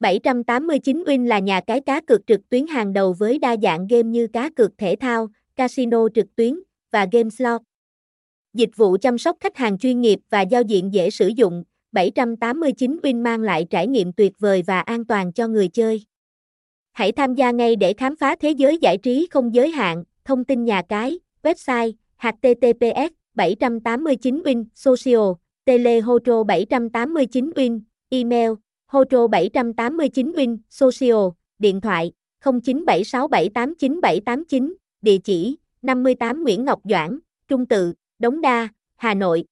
789 Win là nhà cái cá cược trực tuyến hàng đầu với đa dạng game như cá cược thể thao, casino trực tuyến và game slot. Dịch vụ chăm sóc khách hàng chuyên nghiệp và giao diện dễ sử dụng, 789 Win mang lại trải nghiệm tuyệt vời và an toàn cho người chơi. Hãy tham gia ngay để khám phá thế giới giải trí không giới hạn, thông tin nhà cái, website, https 789 Win, social, telehotro 789 Win, email, Hotro 789 Win, social, điện thoại, 0976789789, địa chỉ, 58 Nguyễn Ngọc Doãn, Trung Tự, Đống Đa, Hà Nội,